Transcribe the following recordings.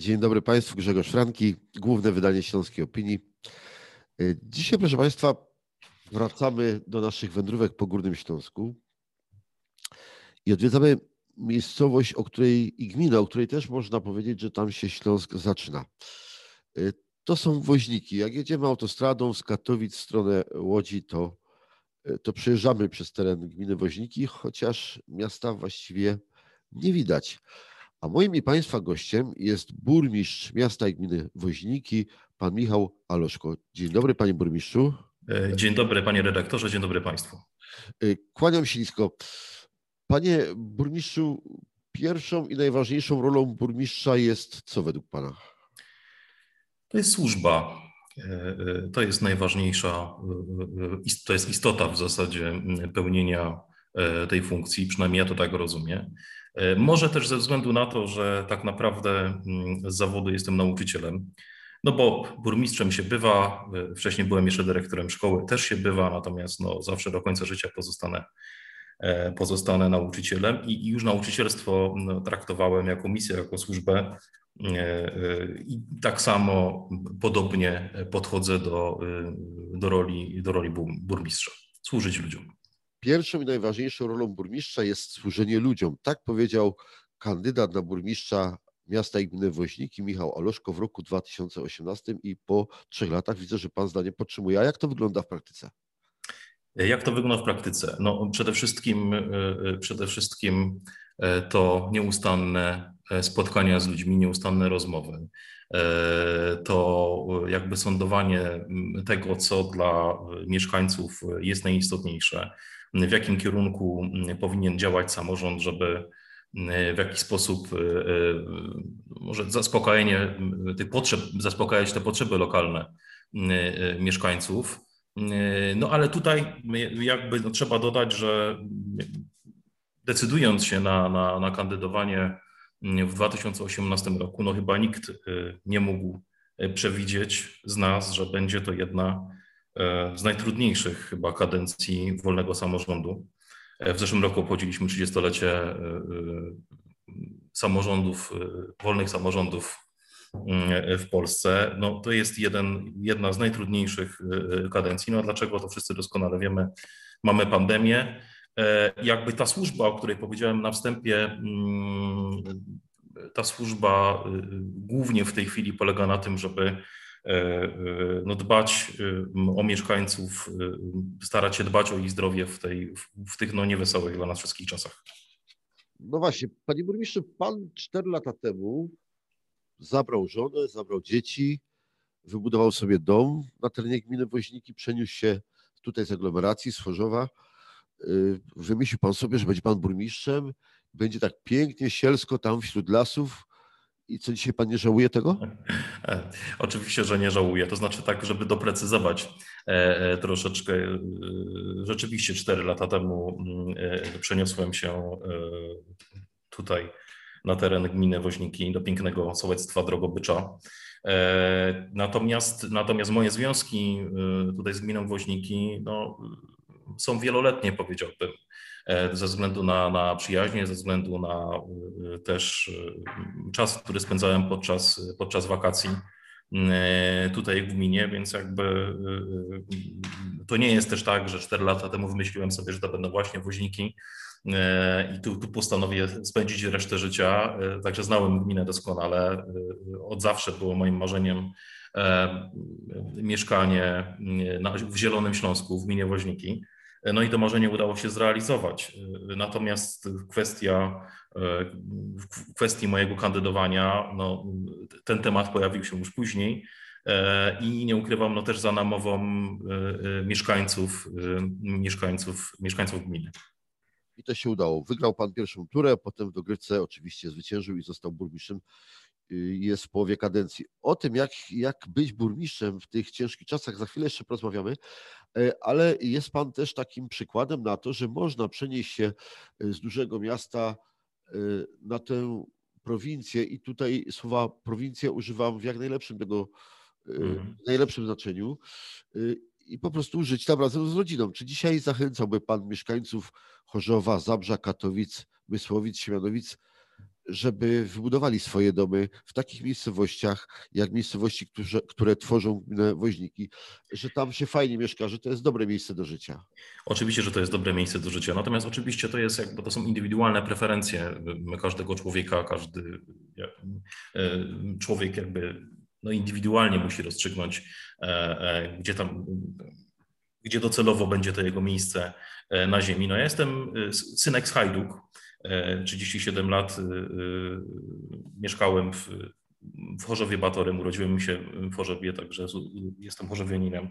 Dzień dobry Państwu, Grzegorz Franki, główne wydanie Śląskiej Opinii. Dzisiaj, proszę Państwa, wracamy do naszych wędrówek po Górnym Śląsku i odwiedzamy miejscowość, o której i gminę, o której też można powiedzieć, że tam się Śląsk zaczyna. To są woźniki. Jak jedziemy autostradą z Katowic w stronę Łodzi, to, to przejeżdżamy przez teren gminy Woźniki, chociaż miasta właściwie nie widać. A moim i Państwa gościem jest burmistrz miasta i gminy Woźniki, pan Michał Aloszko. Dzień dobry, panie burmistrzu. E, dzień dobry, panie redaktorze, dzień dobry państwu. E, kłaniam się nisko. Panie burmistrzu, pierwszą i najważniejszą rolą burmistrza jest co według pana? To jest służba. E, to jest najważniejsza, to jest istota w zasadzie pełnienia tej funkcji, przynajmniej ja to tak rozumiem. E, może też ze względu na to, że tak naprawdę mm, z zawodu jestem nauczycielem, no bo burmistrzem się bywa, e, wcześniej byłem jeszcze dyrektorem szkoły, też się bywa, natomiast no zawsze do końca życia pozostanę, e, pozostanę nauczycielem i już nauczycielstwo no, traktowałem jako misję, jako służbę. I tak samo podobnie podchodzę do, do, roli, do roli burmistrza, służyć ludziom. Pierwszą i najważniejszą rolą burmistrza jest służenie ludziom. Tak powiedział kandydat na burmistrza miasta i gminy Woźniki Michał Oloszko w roku 2018 i po trzech latach widzę, że pan zdanie podtrzymuje. A jak to wygląda w praktyce? Jak to wygląda w praktyce? No, przede wszystkim, e, e, przede wszystkim e, to nieustanne spotkania z ludźmi, nieustanne rozmowy. To jakby sądowanie tego, co dla mieszkańców jest najistotniejsze w jakim kierunku mm, powinien działać samorząd, żeby mm, w jakiś sposób y, y, może zaspokajanie mm, tych potrzeb, zaspokajać te potrzeby lokalne mieszkańców. No ale tutaj jakby no, trzeba dodać, że decydując się na, na, na kandydowanie w 2018 roku, no chyba nikt y, nie mógł przewidzieć z nas, że będzie to jedna z najtrudniejszych chyba kadencji wolnego samorządu. E, w zeszłym roku obchodziliśmy 30-lecie e, samorządów, wolnych samorządów w Polsce. No, to jest jeden, jedna z najtrudniejszych kadencji. No, dlaczego to wszyscy doskonale wiemy? Mamy pandemię. Jakby ta służba, o której powiedziałem na wstępie, mm, ta służba głównie w tej chwili polega na tym, żeby E, e, no dbać e, o mieszkańców, starać się dbać o ich zdrowie w, tej, w tych no niewesołych dla nas wszystkich czasach. No właśnie, panie burmistrzu, pan cztery lata temu zabrał żonę, zabrał dzieci, wybudował sobie dom na terenie gminy Woźniki, przeniósł się tutaj z aglomeracji, z Chorzowa. Wymyślił pan sobie, że będzie pan burmistrzem, będzie tak pięknie, sielsko tam wśród lasów, i co dzisiaj pan nie żałuje tego? E, oczywiście, że nie żałuję. To znaczy tak, żeby doprecyzować e, e, troszeczkę. Rzeczywiście cztery lata temu mm, przeniosłem się tutaj na teren gminy Woźniki do pięknego sołectwa Drogobycza. Natomiast, natomiast moje związki tutaj z gminą Woźniki no, są wieloletnie, powiedziałbym. E, ze względu na, na przyjaźnie, ze względu na e, też e, czas, który spędzałem podczas, podczas wakacji tutaj w gminie, więc jakby to nie jest też tak, że 4 lata temu wymyśliłem sobie, że to będą właśnie woźniki i tu, tu postanowię spędzić resztę życia. Także znałem gminę doskonale. Od zawsze było moim marzeniem mieszkanie w Zielonym Śląsku, w gminie Woźniki. No i to marzenie udało się zrealizować. Natomiast kwestia, w kwestii mojego kandydowania, no, ten temat pojawił się już później i nie ukrywam, no też za namową mieszkańców, mieszkańców, mieszkańców gminy. I to się udało. Wygrał pan pierwszą turę, potem w dogrywce oczywiście zwyciężył i został burmistrzem jest w połowie kadencji. O tym, jak, jak być burmistrzem w tych ciężkich czasach, za chwilę jeszcze porozmawiamy, e, ale jest Pan też takim przykładem na to, że można przenieść się e, z dużego miasta e, na tę prowincję i tutaj słowa prowincja używam w jak najlepszym tego, mhm. najlepszym znaczeniu i po prostu żyć tam razem z rodziną. Czy dzisiaj zachęcałby Pan mieszkańców Chorzowa, Zabrza, Katowic, Mysłowic, Siemianowic żeby wybudowali swoje domy w takich miejscowościach, jak miejscowości, które, które tworzą woźniki, że tam się fajnie mieszka, że to jest dobre miejsce do życia. Oczywiście, że to jest dobre miejsce do życia. Natomiast oczywiście to jest jakby to są indywidualne preferencje każdego człowieka, każdy e, człowiek jakby no indywidualnie musi rozstrzygnąć, e, e, gdzie tam, gdzie docelowo będzie to jego miejsce na ziemi. No ja jestem synek z Hajduk, 37 lat mieszkałem w, w Chorzowie Batorym, urodziłem się w Chorzowie, także jestem chorzowianinem.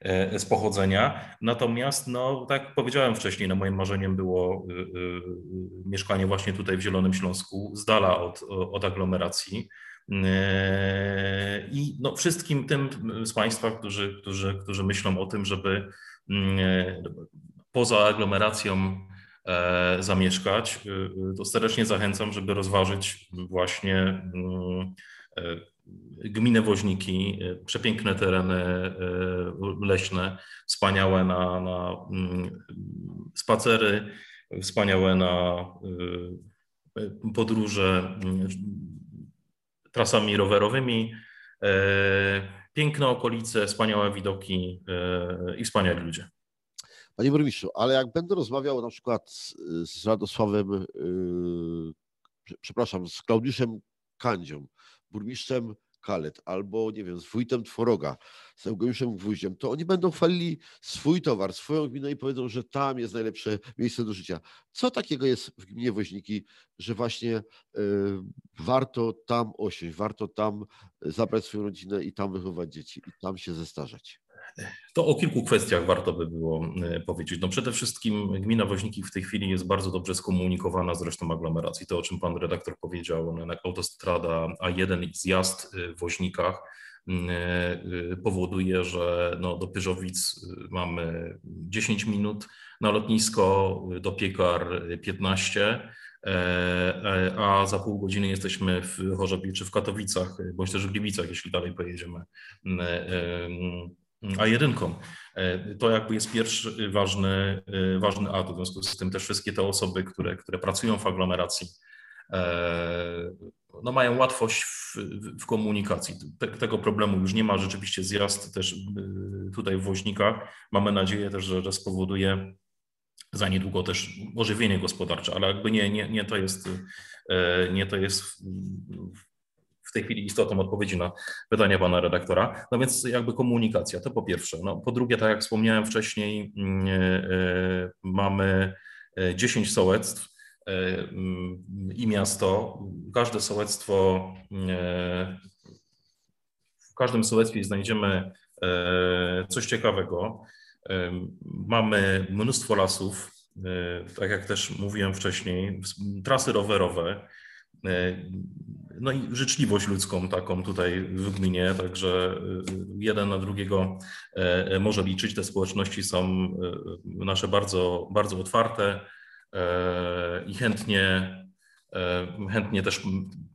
E, z pochodzenia. Natomiast, no, tak powiedziałem wcześniej, no, moim marzeniem było y, y, mieszkanie właśnie tutaj w Zielonym Śląsku, z dala od, od aglomeracji. E, I no, wszystkim tym z Państwa, którzy, którzy, którzy myślą o tym, żeby mm, poza aglomeracją e, zamieszkać, y, to serdecznie zachęcam, żeby rozważyć właśnie gminę Woźniki, e, przepiękne tereny e, leśne, wspaniałe na, na mm, spacery, wspaniałe na e, podróże mm, trasami rowerowymi, piękne okolice, wspaniałe widoki i wspaniali ludzie. Panie burmistrzu, ale jak będę rozmawiał na przykład z Radosławem, yy, przepraszam, z Klaudiuszem Kandzią, burmistrzem Kalet albo, nie wiem, z wójtem Tworoga, z Eugeniuszem Gwóździem, to oni będą chwalili swój towar, swoją gminę i powiedzą, że tam jest najlepsze miejsce do życia. Co takiego jest w gminie Woźniki, że właśnie y, warto tam osiąść, warto tam zabrać swoją rodzinę i tam wychować dzieci i tam się zestarzać? To o kilku kwestiach warto by było e, powiedzieć. No przede wszystkim gmina Woźniki w tej chwili jest bardzo dobrze skomunikowana z resztą aglomeracji. To, o czym pan redaktor powiedział, no, autostrada A1 i zjazd w Woźnikach e, powoduje, że no, do Pyżowic mamy 10 minut, na lotnisko do Piekar 15, e, a za pół godziny jesteśmy w Chorzowie czy w Katowicach, bądź też w Gliwicach, jeśli dalej pojedziemy a1. E, to jakby jest pierwszy ważny, e, ważny atut. W związku z tym też wszystkie te osoby, które, które pracują w aglomeracji, e, no mają łatwość w, w komunikacji. Te, tego problemu już nie ma. Rzeczywiście zjazd też tutaj w Woźnikach. Mamy nadzieję też, że, że spowoduje za niedługo też ożywienie gospodarcze, ale jakby nie, nie, nie to jest, nie to jest w tej chwili istotą odpowiedzi na pytania pana redaktora. No więc jakby komunikacja, to po pierwsze. No, po drugie, tak jak wspomniałem wcześniej, mm, e, e, mamy 10 e, sołectw mm, i miasto. Każde sołectwo, w każdym sołectwie znajdziemy coś ciekawego. Mamy mnóstwo lasów, tak jak też mówiłem wcześniej, trasy rowerowe, no i życzliwość ludzką taką tutaj w gminie, także y, jeden na drugiego e, e, może liczyć. Te społeczności są e, nasze bardzo, bardzo otwarte i chętnie, chętnie też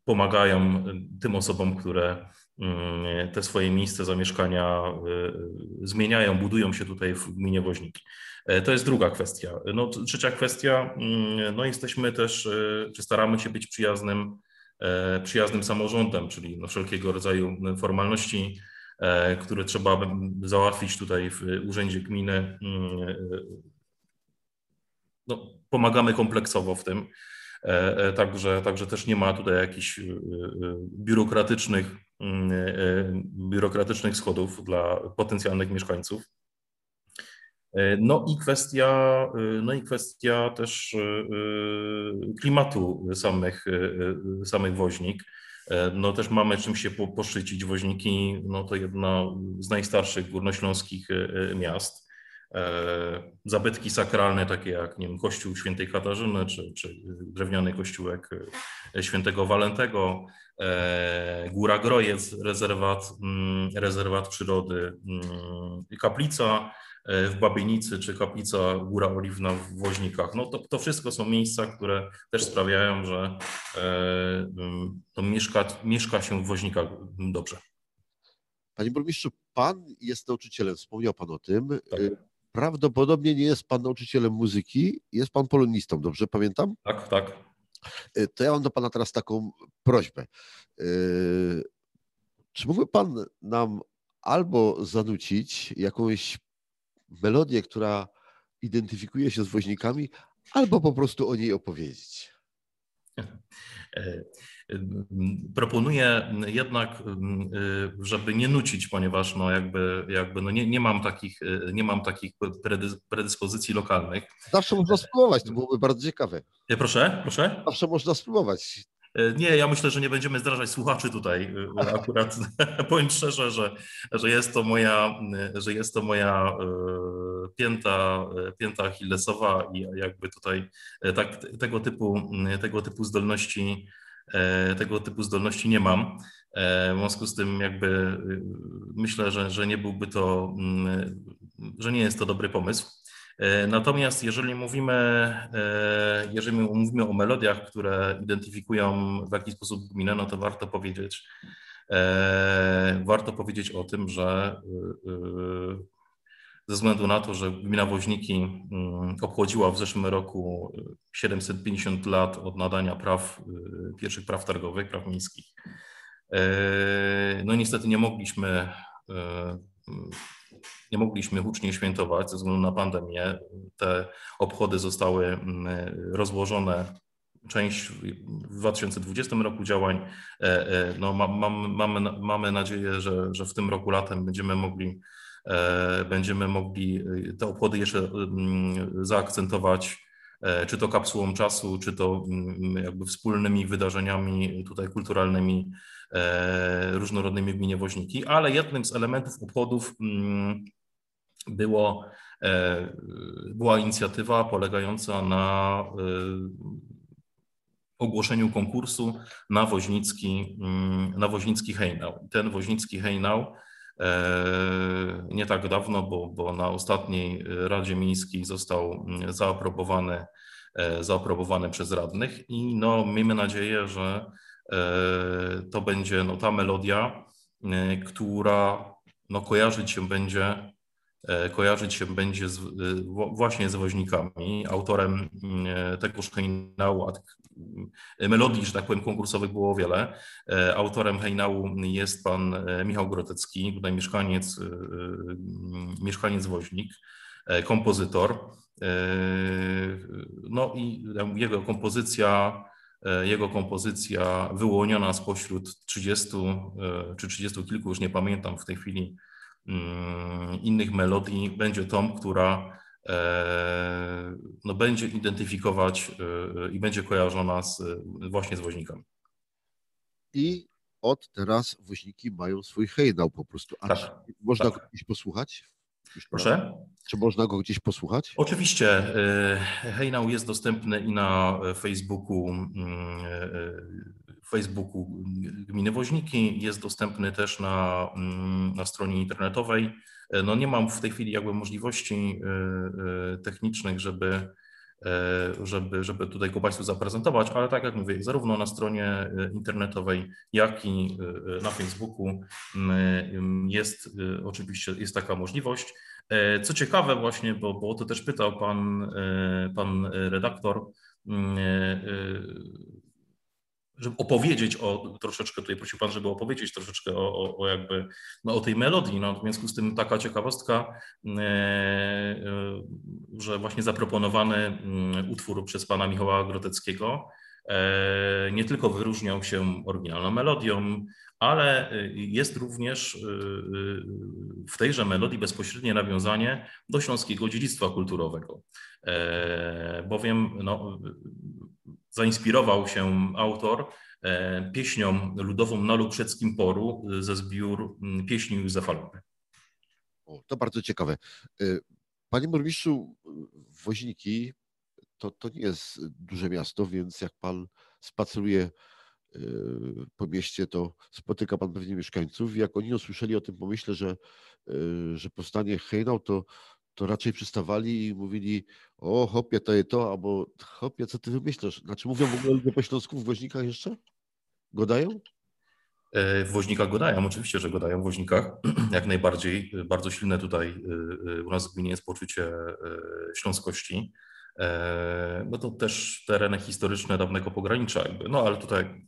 pomagają tym osobom, które mm, te swoje miejsce zamieszkania zmieniają, budują się tutaj w gminie Woźniki. To jest druga kwestia. No, trzecia kwestia, mm, no jesteśmy też, czy staramy się być przyjaznym przyjaznym samorządem, czyli no wszelkiego rodzaju formalności, e, które trzeba załatwić tutaj w Urzędzie Gminy. Mm, e, no, pomagamy kompleksowo w tym. Także, także też nie ma tutaj jakichś biurokratycznych, mm, biurokratycznych schodów dla potencjalnych mieszkańców. E, no i kwestia, e, no i kwestia też e, klimatu samych, samych woźnik. No też mamy czym się poszycić. Woźniki no to jedno z najstarszych górnośląskich miast. Zabytki sakralne, takie jak nie wiem, kościół świętej Katarzyny, czy, czy drewniany kościółek świętego Walentego, Góra Grojec, rezerwat, mm, rezerwat przyrody, mm, kaplica w Babienicy czy kaplica Góra Oliwna w Woźnikach. No to, to wszystko są miejsca, które też sprawiają, że e, to mieszka, mieszka się w Woźnikach dobrze. Panie burmistrzu, pan jest nauczycielem, wspomniał pan o tym. Tak. E, prawdopodobnie nie jest pan nauczycielem muzyki, jest pan polonistą, dobrze pamiętam? Tak, tak. To ja mam do Pana teraz taką prośbę. Czy mógłby Pan nam albo zanucić jakąś melodię, która identyfikuje się z woźnikami, albo po prostu o niej opowiedzieć? E, proponuję jednak, żeby nie nucić, ponieważ no jakby, jakby no nie, nie, mam takich, nie mam takich predyspozycji lokalnych. Zawsze można spróbować, to byłoby bardzo ciekawe. E, proszę, proszę. Zawsze można spróbować. E, nie, ja myślę, że nie będziemy zdrażać słuchaczy tutaj. E, akurat powiem szczerze, że, że jest to moja, że jest to moja e, pięta, pięta achillesowa i jakby tutaj tak, tego, typu, tego typu zdolności tego typu zdolności nie mam. W związku z tym jakby myślę, że, że nie byłby to, że nie jest to dobry pomysł. E, natomiast jeżeli mówimy, e, jeżeli mówimy o melodiach, które identyfikują w jakiś sposób gminę, no to warto powiedzieć, e, warto powiedzieć o tym, że ze względu na to, że gmina Woźniki obchodziła w zeszłym roku 750 lat od nadania praw, pierwszych praw targowych, praw miejskich. No niestety nie mogliśmy nie mogliśmy hucznie świętować ze względu na pandemię. Te obchody zostały mm, rozłożone część w 2020 roku działań. E, e, no, mamy, mamy, mamy nadzieję, że, że w tym roku latem będziemy mogli, e, będziemy mogli te obchody jeszcze mm, zaakcentować, czy to kapsułą czasu, czy to mm, jakby wspólnymi wydarzeniami tutaj kulturalnymi, różnorodnymi w gminie Woźniki, ale jednym z elementów obchodów było, e, była inicjatywa polegająca na e, ogłoszeniu konkursu na woźnicki, mm, na woźnicki hejnał. Ten woźnicki hejnał e, nie tak dawno, bo, bo na ostatniej Radzie Miejskiej został mm, zaaprobowany, zaaprobowany przez radnych i no, miejmy nadzieję, że to będzie no, ta melodia, która no, kojarzyć się będzie E, kojarzyć się będzie z, e, właśnie z woźnikami. Autorem e, tegoż hejnału, melodii, że tak powiem, konkursowych było wiele. Autorem hejnału jest pan Michał Grotecki, tutaj mieszkaniec, mieszkaniec woźnik, kompozytor. No i jego kompozycja jego kompozycja wyłoniona spośród 30 czy 30 kilku, już nie pamiętam w tej chwili, Mm, innych melodii będzie tą, która e, no, będzie identyfikować e, i będzie kojarzona z, właśnie z woźnikami. I od teraz woźniki mają swój hejnał po prostu. A tak, można tak. posłuchać? Proszę? Czy można go gdzieś posłuchać? Oczywiście. E, hejnał jest dostępny i na Facebooku mm, Facebooku Gminy Woźniki, jest dostępny też na, mm, na stronie internetowej. E, no nie mam w tej chwili jakby możliwości e, e, technicznych, żeby, żeby, żeby tutaj go Państwu zaprezentować, ale tak jak mówię, zarówno na stronie internetowej, jak i na Facebooku mm, jest oczywiście jest taka możliwość. Co ciekawe właśnie, bo, bo o to też pytał pan, pan redaktor, mm, żeby opowiedzieć o troszeczkę, tutaj prosił Pan, żeby opowiedzieć troszeczkę o, o, o jakby no, o tej melodii. No, w związku z tym taka ciekawostka, e, e, że właśnie zaproponowany mm, utwór przez Pana Michała Groteckiego e, nie tylko wyróżniał się oryginalną melodią, ale jest również w tejże melodii bezpośrednie nawiązanie do śląskiego dziedzictwa kulturowego. Bowiem no, zainspirował się autor e, pieśnią ludową na Lubrzeckim Poru ze zbiór mm, pieśni Józefa Luby. To bardzo ciekawe. E, panie burmistrzu, Woźniki to, to nie jest duże miasto, więc jak pan spaceruje e, po mieście, to spotyka pan pewnie mieszkańców. Jak oni usłyszeli o tym pomyśle, że, że powstanie Hejnał, to to raczej przystawali i mówili, o hopie to jest to, albo hopie, co ty wymyślasz? Znaczy mówią w ogóle ludzie po śląsku w Woźnikach jeszcze? Godają? E, w Woźnikach godają, oczywiście, że godają w Woźnikach. Jak najbardziej. Bardzo silne tutaj e, e, u nas w gminie jest poczucie śląskości. No to też tereny historyczne dawnego pogranicza, jakby. no ale tutaj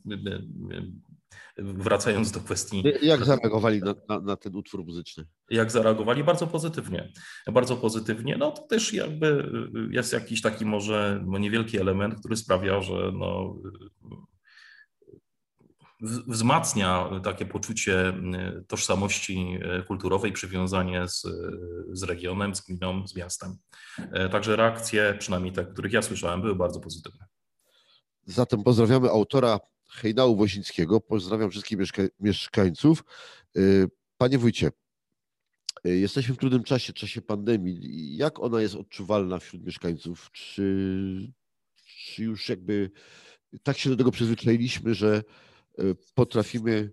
wracając do kwestii. Jak zareagowali na, na, na, ten utwór muzyczny? Jak zareagowali? Bardzo pozytywnie. Bardzo pozytywnie. No to też jakby jest jakiś taki może no niewielki element, który sprawia, że no, wzmacnia takie poczucie tożsamości kulturowej, przywiązanie z, z regionem, z gminą, z miastem. Także reakcje, przynajmniej te, których ja słyszałem, były bardzo pozytywne. Zatem pozdrawiamy autora Hejnału Wozińskiego. Pozdrawiam wszystkich mieszka mieszkańców. Y, panie wójcie, y, jesteśmy w trudnym czasie, czasie pandemii. Jak ona jest odczuwalna wśród mieszkańców? Czy, czy już jakby tak się do tego przyzwyczailiśmy, że y, potrafimy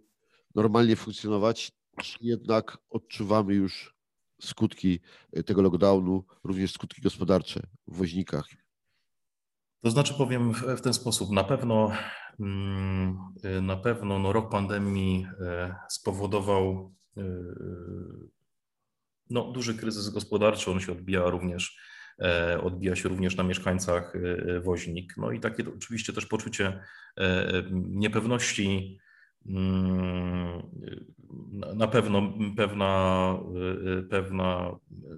normalnie funkcjonować, czy jednak odczuwamy już skutki tego lockdownu, również skutki gospodarcze w woźnikach? To znaczy powiem w ten sposób, na pewno na pewno no, rok pandemii e, spowodował e, no, duży kryzys gospodarczy. On się odbija również, e, odbija się również na mieszkańcach woźnik. No i takie oczywiście też poczucie niepewności Mm, na pewno pewna, pewna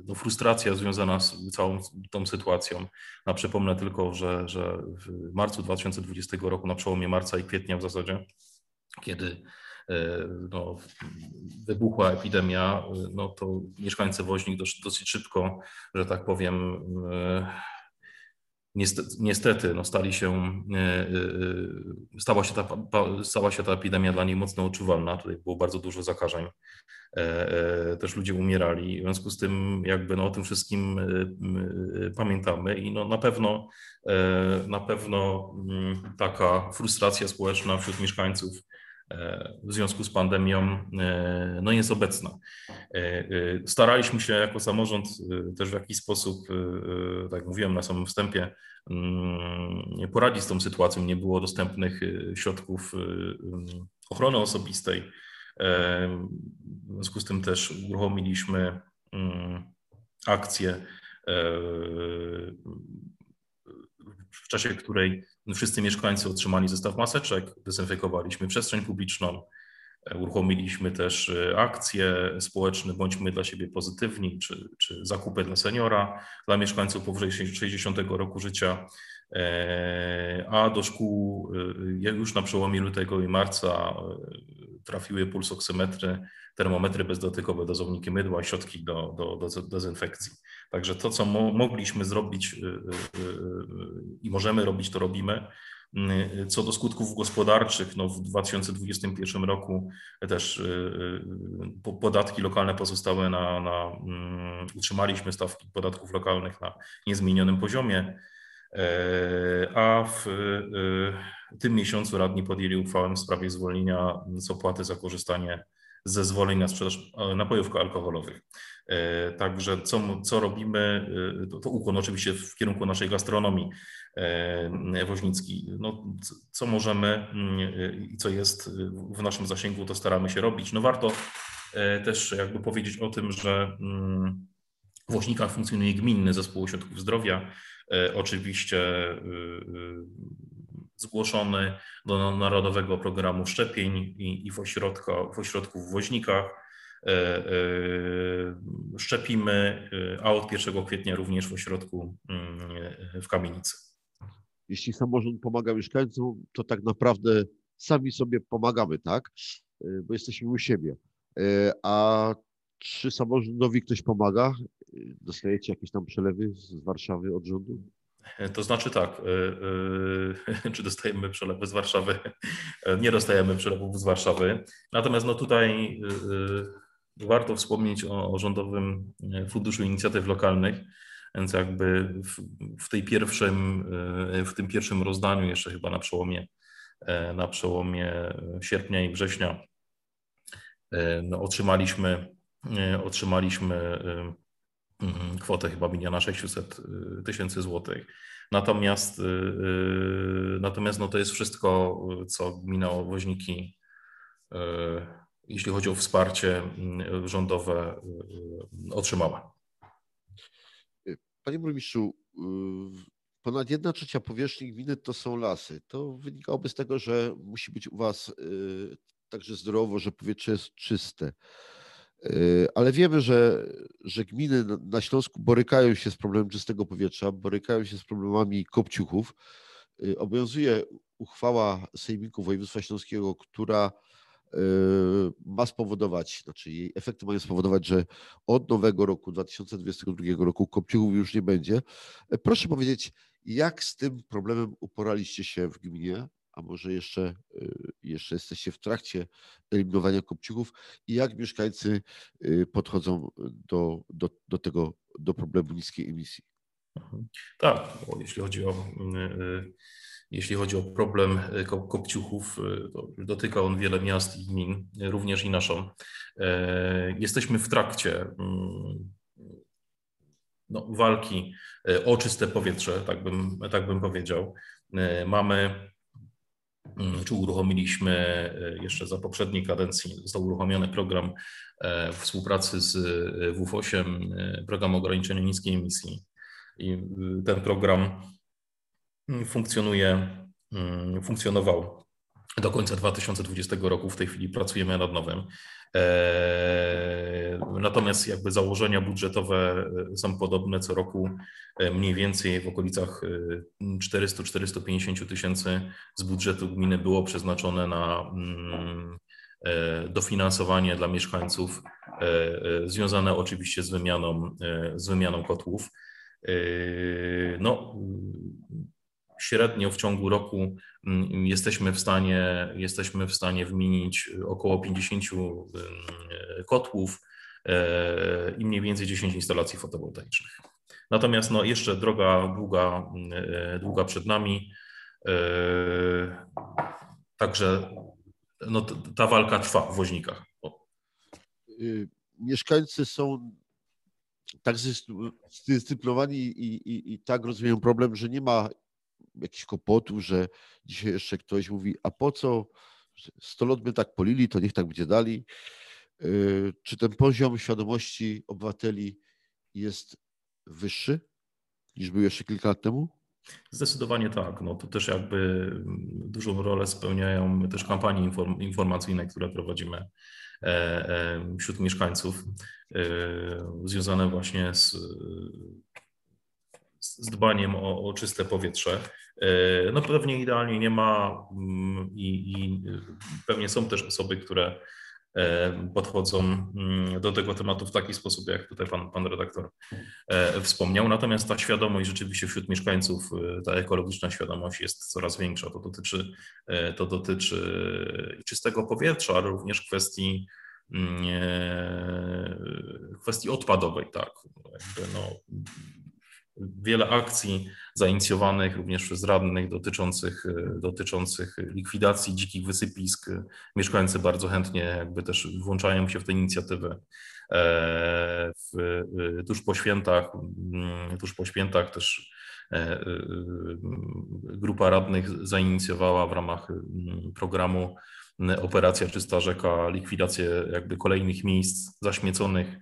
no frustracja związana z całą tą sytuacją. No przypomnę tylko, że, że w marcu 2020 roku, na przełomie marca i kwietnia w zasadzie, kiedy e, no, wybuchła epidemia, no to mieszkańcy Woźnik dosyć, dosyć szybko, że tak powiem, e, niestety, niestety no stali się, e, e, stała się, ta, stała się ta epidemia dla niej mocno odczuwalna. Tutaj było bardzo dużo zakażeń. E, też ludzie umierali. W związku z tym jakby no, o tym wszystkim pamiętamy i no, na pewno na pewno mm, taka frustracja społeczna wśród mieszkańców w związku z pandemią no jest obecna. Staraliśmy się jako samorząd też w jakiś sposób, tak jak mówiłem na samym wstępie, poradzić z tą sytuacją. Nie było dostępnych środków ochrony osobistej. W związku z tym też uruchomiliśmy mm, akcję w czasie której wszyscy mieszkańcy otrzymali zestaw maseczek, dezynfekowaliśmy przestrzeń publiczną, e, uruchomiliśmy też e, akcje społeczne, bądźmy dla siebie pozytywni, czy, czy zakupy dla seniora, dla mieszkańców powyżej 60 roku życia, e, a do szkół już na przełomie lutego i marca trafiły pulsoksymetry, termometry bezdotykowe, dozowniki mydła, środki do, do, do dezynfekcji. Także to, co mo mogliśmy zrobić y, y, y, i możemy robić, to robimy. Co do skutków gospodarczych, no w 2021 roku też podatki lokalne pozostały na, na mm, utrzymaliśmy stawki podatków lokalnych na niezmienionym poziomie, e, a w tym miesiącu radni podjęli uchwałę w sprawie zwolnienia z opłaty za korzystanie z zezwoleń na sprzedaż e, napojów alkoholowych. E, także co, co robimy, to, to ukłon oczywiście w kierunku naszej gastronomii woźnickiej. No, co możemy mm, i co jest w naszym zasięgu, to staramy się robić. No warto też jakby powiedzieć o tym, że mm, w Woźnikach funkcjonuje gminny zespół ośrodków zdrowia. Oczywiście zgłoszony do Narodowego Programu Szczepień i, w, ośrodku, w ośrodku w Woźnikach. E, e, szczepimy, e, a od 1 kwietnia również w ośrodku mm, w Kamienicy. Jeśli samorząd pomaga mieszkańcom, to tak naprawdę sami sobie pomagamy, tak? Bo jesteśmy u siebie. A czy samorządowi ktoś pomaga? Dostajecie jakieś tam przelewy z Warszawy od rządu? To znaczy tak, czy dostajemy przelewy z Warszawy? Nie dostajemy przelewów z Warszawy. Natomiast no tutaj warto wspomnieć o, o Rządowym Funduszu Inicjatyw Lokalnych, więc jakby w, w, tej pierwszym, w tym pierwszym rozdaniu, jeszcze chyba na przełomie, na przełomie sierpnia i września, no, otrzymaliśmy, otrzymaliśmy Mhm, kwotę chyba miliona 600 y, tysięcy złotych. Natomiast, natomiast no to jest wszystko, co gmina Woźniki, jeśli chodzi o wsparcie rządowe, otrzymała. Panie burmistrzu, ponad jedna trzecia powierzchni gminy to są lasy. To wynikałoby z tego, że musi być u Was także zdrowo, że powietrze jest czyste. Ale wiemy, że, że gminy na Śląsku borykają się z problemem czystego powietrza, borykają się z problemami kopciuchów. Obowiązuje uchwała Sejmiku Województwa Śląskiego, która ma spowodować, znaczy jej efekty mają spowodować, że od nowego roku, 2022 roku kopciuchów już nie będzie. Proszę powiedzieć, jak z tym problemem uporaliście się w gminie, a może jeszcze, yy, jeszcze jesteście w trakcie eliminowania kopciuchów i jak mieszkańcy yy, podchodzą do, do, do tego, do problemu niskiej emisji? Mhm. Tak, jeśli chodzi o jeśli chodzi o problem e, kopciuchów, e, dotyka on wiele miast i gmin, również i naszą. E, jesteśmy w trakcie mm, no, walki o czyste powietrze, tak bym, tak bym powiedział. Mamy, mm, czy uruchomiliśmy jeszcze za poprzedniej kadencji, został uruchomiony program współpracy z WF8, program ograniczenia niskiej emisji. I ten program funkcjonuje, mm, funkcjonował do końca 2020 roku. W tej chwili pracujemy nad nowym. E, natomiast jakby założenia budżetowe e, są podobne co roku, e, mniej więcej w okolicach 400-450 tysięcy z budżetu gminy było przeznaczone na mm, dofinansowanie dla mieszkańców, związane oczywiście z wymianą, z wymianą kotłów. No, średnio w ciągu roku mm, jesteśmy w stanie, jesteśmy w stanie wymienić około 50 mm, kotłów e, i mniej więcej 10 instalacji fotowoltaicznych. Natomiast no, jeszcze droga długa, mm, długa przed nami. E, także no, ta walka trwa w woźnikach. Y, mieszkańcy są tak zdyscyplinowani i, i, i tak rozumieją problem, że nie ma jakiś kłopotów, że dzisiaj jeszcze ktoś mówi, a po co 100 lat by tak polili, to niech tak będzie dali. Y, czy ten poziom świadomości obywateli jest wyższy niż był jeszcze kilka lat temu? Zdecydowanie tak. No to też jakby mm, dużą rolę spełniają też kampanie informacyjne, które prowadzimy e, e, wśród mieszkańców, e, związane właśnie z, z dbaniem o, o czyste powietrze. E, no pewnie idealnie nie ma mm, i, i pewnie są też osoby, które e, podchodzą mm, do tego tematu w taki sposób, jak tutaj pan, pan redaktor e, wspomniał. Natomiast ta świadomość rzeczywiście wśród mieszkańców, ta ekologiczna świadomość jest coraz większa. To dotyczy, to dotyczy czystego powietrza, ale również kwestii mm, kwestii odpadowej, tak. Jakby no, wiele akcji zainicjowanych również przez radnych dotyczących, dotyczących likwidacji dzikich wysypisk. Mieszkańcy bardzo chętnie jakby też włączają się w te inicjatywy. E, w, tuż po świętach, mm, tuż po świętach też e, e, grupa radnych zainicjowała w ramach mm, programu Operacja Czysta Rzeka likwidację jakby kolejnych miejsc zaśmieconych E,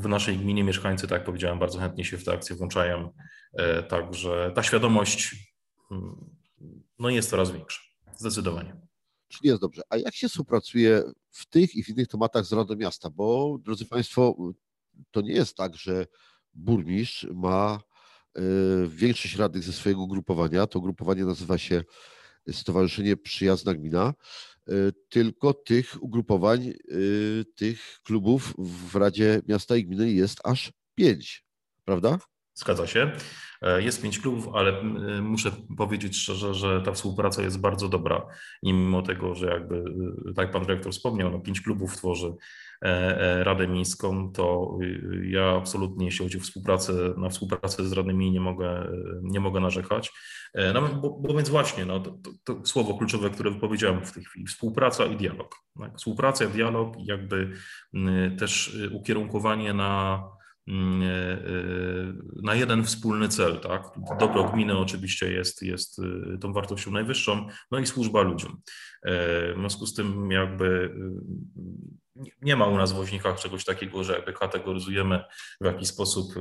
w naszej gminie mieszkańcy, tak jak powiedziałem, bardzo chętnie się w te akcje włączają, e, także ta świadomość mm, no, jest coraz większa, zdecydowanie. Czyli jest dobrze. A jak się współpracuje w tych i w innych tematach z Radą Miasta? Bo, drodzy Państwo, to nie jest tak, że burmistrz ma e, większość radnych ze swojego grupowania. To grupowanie nazywa się Stowarzyszenie Przyjazna Gmina. Y, tylko tych ugrupowań, y, tych klubów w Radzie Miasta i Gminy jest aż pięć, prawda? Zgadza się. E, jest pięć klubów, ale muszę powiedzieć szczerze, że ta współpraca jest bardzo dobra. I mimo tego, że jakby, y, tak pan dyrektor wspomniał, no pięć klubów tworzy e, e, Radę Miejską, to ja absolutnie, jeśli chodzi o współpracę, na współpracę z radnymi nie mogę, nie mogę narzekać. No, bo, bo więc właśnie, no, to, to, słowo kluczowe, które wypowiedziałem w tej chwili, współpraca i dialog. Tak? Współpraca, dialog jakby też ukierunkowanie na e, e, na jeden wspólny cel, tak? Dobro gminy oczywiście jest, jest e, tą wartością najwyższą, no i służba ludziom. W związku z tym jakby nie ma u nas w woźnikach czegoś takiego, że jakby kategoryzujemy w jakiś sposób,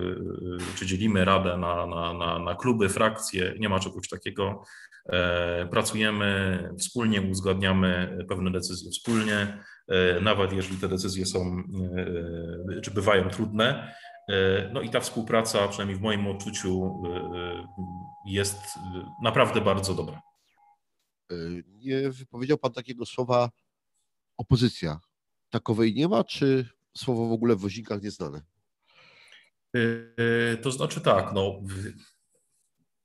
czy dzielimy radę na, na, na, na kluby, frakcje, nie ma czegoś takiego. E, pracujemy wspólnie, uzgadniamy pewne decyzje wspólnie, e, nawet jeżeli te decyzje są, e, czy bywają trudne. No i ta współpraca, przynajmniej w moim odczuciu, jest naprawdę bardzo dobra. Nie wypowiedział Pan takiego słowa opozycja takowej nie ma, czy słowo w ogóle w woźnikach nieznane? To znaczy tak, no,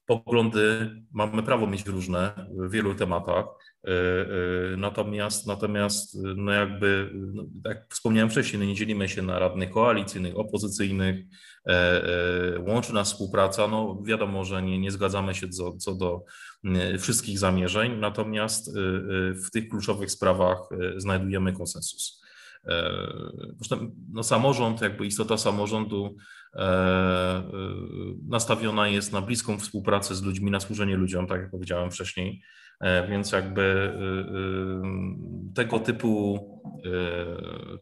poglądy mamy prawo mieć różne w wielu tematach. Yy, yy, natomiast, natomiast no jakby, no, jak wspomniałem wcześniej, no nie dzielimy się na radnych koalicyjnych, opozycyjnych, łączy nas współpraca. No wiadomo, że nie, nie zgadzamy się co, co do wszystkich zamierzeń, natomiast w tych kluczowych sprawach znajdujemy konsensus. Zresztą no, samorząd, jakby istota samorządu e, e, nastawiona jest na bliską współpracę z ludźmi, na służenie ludziom, tak jak powiedziałem wcześniej. E, więc jakby tego typu,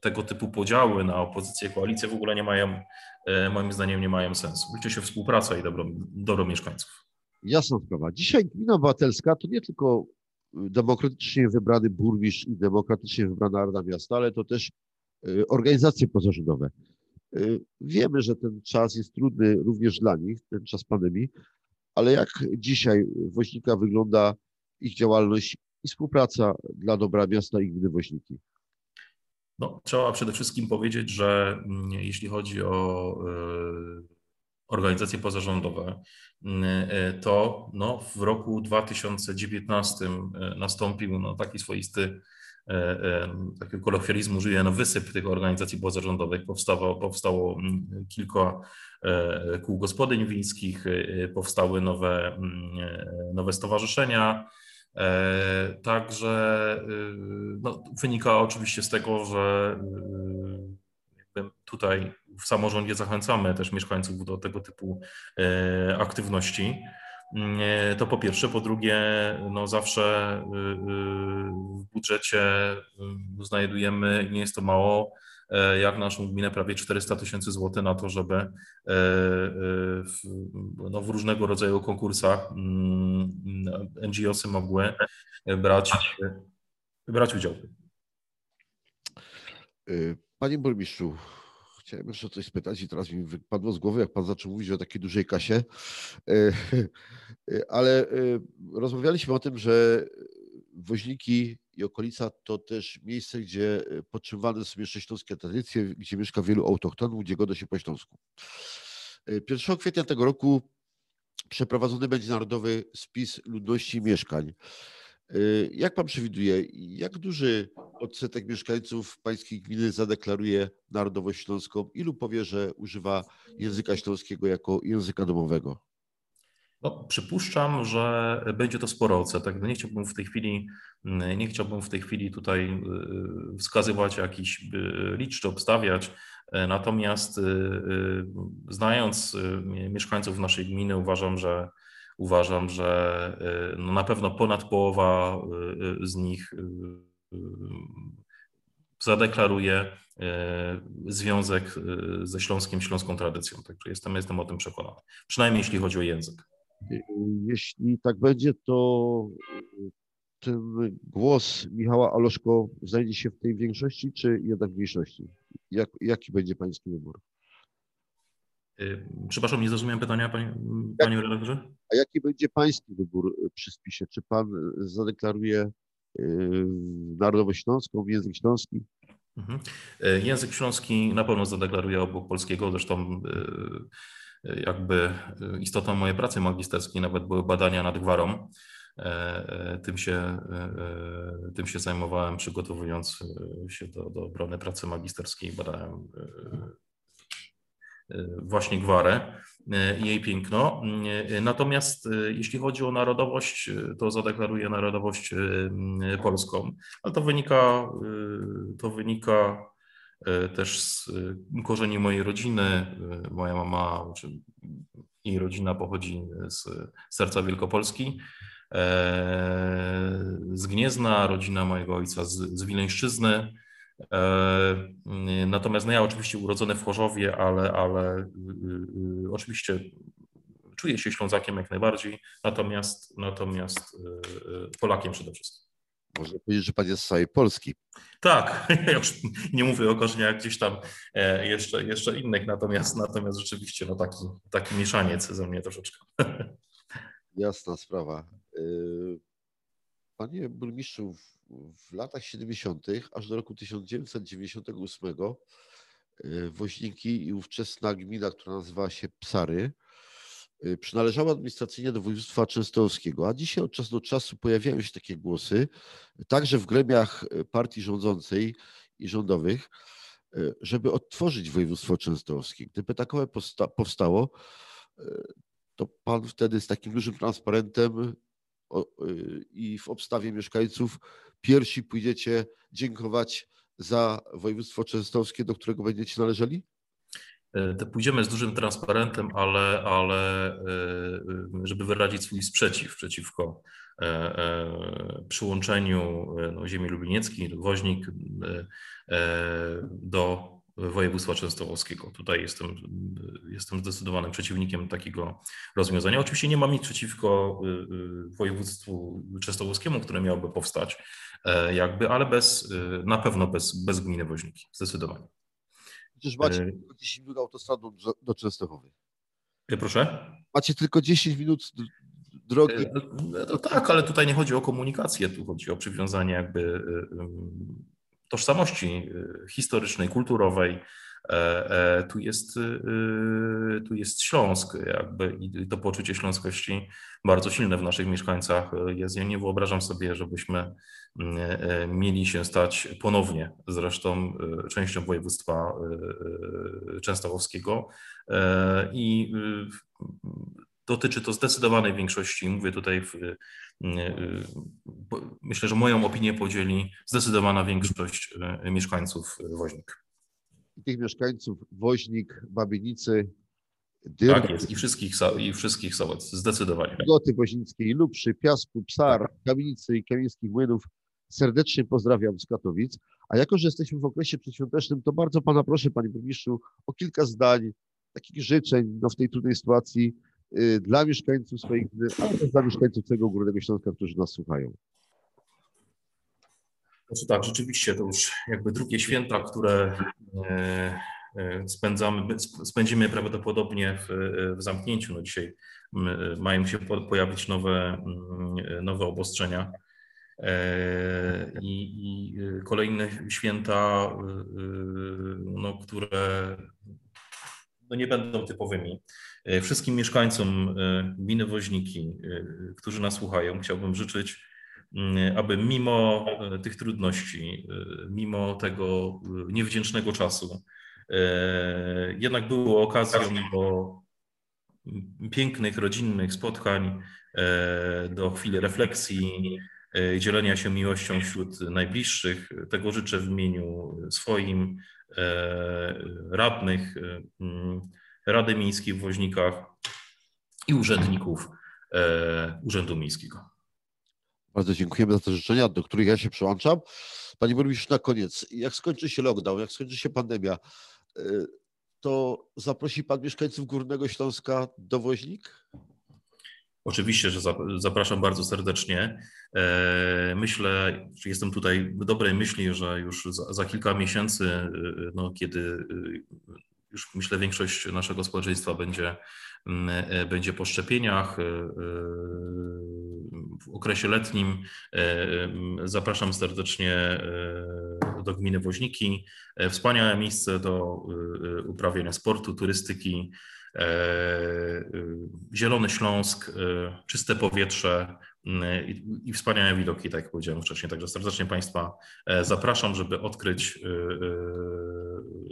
tego typu podziały na opozycję, koalicję w ogóle nie mają, moim zdaniem, nie mają sensu. Liczy się współpraca i dobro, dobro mieszkańców. Jasna sprawa. Dzisiaj gmina obywatelska to nie tylko demokratycznie wybrany burmistrz i demokratycznie wybrana Rada Miasta, ale to też y, organizacje pozarządowe. Y, wiemy, że ten czas jest trudny również dla nich, ten czas pandemii, ale jak dzisiaj Woźnika wygląda ich działalność i współpraca dla dobra miasta i gminy Woźniki? No, trzeba przede wszystkim powiedzieć, że mm, jeśli chodzi o y, organizacje pozarządowe, e, to no, w roku 2019 e, nastąpił no, taki swoisty, takiego kolokwializmu użyję, no, wysyp tych organizacji pozarządowych. Powstało, powstało kilka kół gospodyń wiejskich, powstały nowe, nowe stowarzyszenia. Także no, wynika oczywiście z tego, że tutaj w samorządzie zachęcamy też mieszkańców do tego typu e, aktywności. E, to po pierwsze. Po drugie, no zawsze e, w budżecie znajdujemy, nie jest to mało, jak naszą gminę prawie 400 tysięcy złotych na to, żeby w, no w różnego rodzaju konkursach mm, NGOsy mogły brać, brać udział. Panie burmistrzu, chciałem jeszcze coś spytać i teraz mi wypadło z głowy, jak pan zaczął mówić o takiej dużej kasie, e, e, ale e, rozmawialiśmy o tym, że Woźniki i okolica to też miejsce, gdzie podtrzymywane są jeszcze śląskie tradycje, gdzie mieszka wielu autochtonów, gdzie goda się po śląsku. 1 kwietnia tego roku przeprowadzony będzie narodowy spis ludności mieszkań. Y, jak pan przewiduje, jak duży odsetek mieszkańców pańskiej gminy zadeklaruje narodowość śląską? Ilu powie, że używa języka śląskiego jako języka domowego? No, przypuszczam, że będzie to sporo odsetek. No, nie chciałbym w tej chwili, nie chciałbym w tej chwili tutaj y, wskazywać jakiś y, licz czy obstawiać. Natomiast znając mieszkańców naszej gminy, uważam, że uważam, że y, no na pewno ponad połowa y, y, z nich zadeklaruje związek ze śląskim, śląską tradycją. Także jestem, jestem o tym przekonany. Przynajmniej jeśli chodzi o język. Jeśli tak będzie, to ten głos Michała Aloszko znajdzie się w tej większości, czy jednak w mniejszości? Jak, jaki będzie pański wybór? Y, przepraszam, nie zrozumiałem pytania, panie, panie redaktorze. A jaki będzie pański wybór y, przy spisie? Czy pan y, zadeklaruje narodowość śląską, język śląski? Mhm. Język śląski na pewno zadeklaruje obok polskiego, zresztą jakby istotą mojej pracy magisterskiej nawet były badania nad gwarą. Tym się, tym się zajmowałem, przygotowując się do, do obrony pracy magisterskiej. Badałem E, właśnie gwarę e, i jej piękno. E, natomiast jeśli chodzi o narodowość, to zadeklaruje narodowość polską, ale to wynika, to wynika też z korzeni mojej rodziny. Moja mama, czy jej rodzina pochodzi z serca Wielkopolski, z Gniezna, rodzina mojego ojca z, z Wileńszczyzny. Natomiast no ja oczywiście urodzony w Chorzowie, ale, ale oczywiście czuję się Ślązakiem jak najbardziej, natomiast, natomiast Polakiem przede wszystkim. Można powiedzieć, że pan jest z całej Polski. Tak, ja już nie mówię o korzeniach gdzieś tam e, jeszcze, jeszcze innych, natomiast, natomiast rzeczywiście no taki, taki mieszaniec ze mnie troszeczkę. Jasna sprawa. E, panie burmistrzu, w latach 70. aż do roku 1998 e, Woźniki i ówczesna gmina, która nazywała się Psary, Y, przynależała administracyjnie do województwa częstochowskiego, a dzisiaj od czasu do czasu pojawiają się takie głosy, także w gremiach y, partii rządzącej i rządowych, żeby odtworzyć województwo częstochowskie. Gdyby takowe powstało, to pan wtedy z takim dużym transparentem i w obstawie mieszkańców pierwsi pójdziecie dziękować za województwo częstochowskie, do którego będziecie należeli? E, pójdziemy z dużym transparentem, ale, ale e, żeby wyrazić swój sprzeciw przeciwko e, przyłączeniu no, ziemi lublinieckiej, Woźnik do województwa częstochowskiego. Tutaj jestem, jestem zdecydowanym przeciwnikiem takiego rozwiązania. Oczywiście nie mam nic przeciwko województwu częstochowskiemu, które miałoby powstać, jakby, ale bez, na pewno bez, bez gminy Woźniki, zdecydowanie. Przecież macie e... tylko 10 minut autostradą do Częstochowy. E, proszę? Macie tylko 10 minut drogi. E, no, no tak, ale tutaj nie chodzi o komunikację, tu chodzi o przywiązanie jakby e, tożsamości historycznej, kulturowej, E, e, tu jest, e, tu jest Śląsk, jakby i to poczucie śląskości bardzo silne w naszych mieszkańcach. Ja nie wyobrażam sobie, żebyśmy mieli się stać ponownie zresztą częścią województwa częstochowskiego i dotyczy to zdecydowanej większości, mówię tutaj, w, myślę, że moją opinię podzieli zdecydowana większość mieszkańców Woźnik tych mieszkańców Woźnik, Babienicy, Dyr, tak jest, i wszystkich, i wszystkich sołec, zdecydowanie. Goty Woźnickiej, Lubszy, Piasku, Psar, tak. Kamienicy i Kamieńskich Młynów serdecznie pozdrawiam z Katowic. A jako, że jesteśmy w okresie przedświątecznym, to bardzo Pana proszę, Panie Burmistrzu, o kilka zdań, takich życzeń no, w tej trudnej sytuacji y, dla mieszkańców swoich gmin, ale też dla mieszkańców całego Górnego Śląska, którzy nas słuchają. Znaczy tak, rzeczywiście to już jakby drugie święta, które e, e, spędzamy, spędzimy prawdopodobnie w, w zamknięciu. No dzisiaj mają się pojawić nowe, nowe obostrzenia. E, I, I, kolejne święta, no, które no nie będą typowymi. Wszystkim mieszkańcom gminy Woźniki, którzy nas słuchają, chciałbym życzyć Mm, aby mimo e, tych trudności, e, mimo tego e, niewdzięcznego czasu, jednak było okazją do pięknych, rodzinnych spotkań, do chwili refleksji, dzielenia się miłością wśród najbliższych. Tego życzę w imieniu swoim, radnych mm, Rady Miejskiej w Woźnikach i urzędników Urzędu Miejskiego. Bardzo dziękujemy za te życzenia, do których ja się przyłączam. Panie burmistrzu, na koniec, jak skończy się lockdown, jak skończy się pandemia, to zaprosi Pan mieszkańców Górnego Śląska do Woźnik? Oczywiście, że zapraszam bardzo serdecznie. E, myślę, że jestem tutaj w dobrej myśli, że już za, za kilka miesięcy, y, no, kiedy y, już myślę większość naszego społeczeństwa będzie, e, będzie po szczepieniach, w okresie letnim. E, zapraszam serdecznie e, do gminy Woźniki. E, wspaniałe miejsce do uprawiania sportu, turystyki, Zielony Śląsk, czyste powietrze i, wspaniałe widoki, tak jak powiedziałem wcześniej. Także serdecznie Państwa zapraszam, żeby odkryć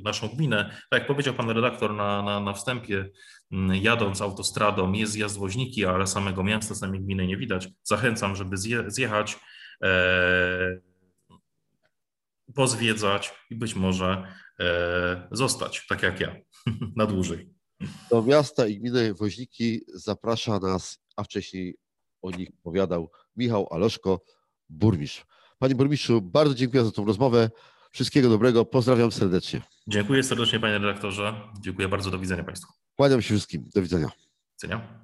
naszą gminę. Tak jak powiedział Pan redaktor na, na, na wstępie, Mm, jadąc autostradą jest zjazd Woźniki, ale samego miasta, samej gminy nie widać. Zachęcam, żeby zje, zjechać, e, pozwiedzać i być może e, zostać, tak jak ja, na dłużej. Do miasta i gminy Woźniki zaprasza nas, a wcześniej o nich opowiadał Michał Aloszko, burmistrz. Panie burmistrzu, bardzo dziękuję za tą rozmowę. Wszystkiego dobrego. Pozdrawiam serdecznie. Dziękuję serdecznie, panie redaktorze. Dziękuję bardzo. Do widzenia państwu. Kłaniam się wszystkim. Do widzenia. Do widzenia.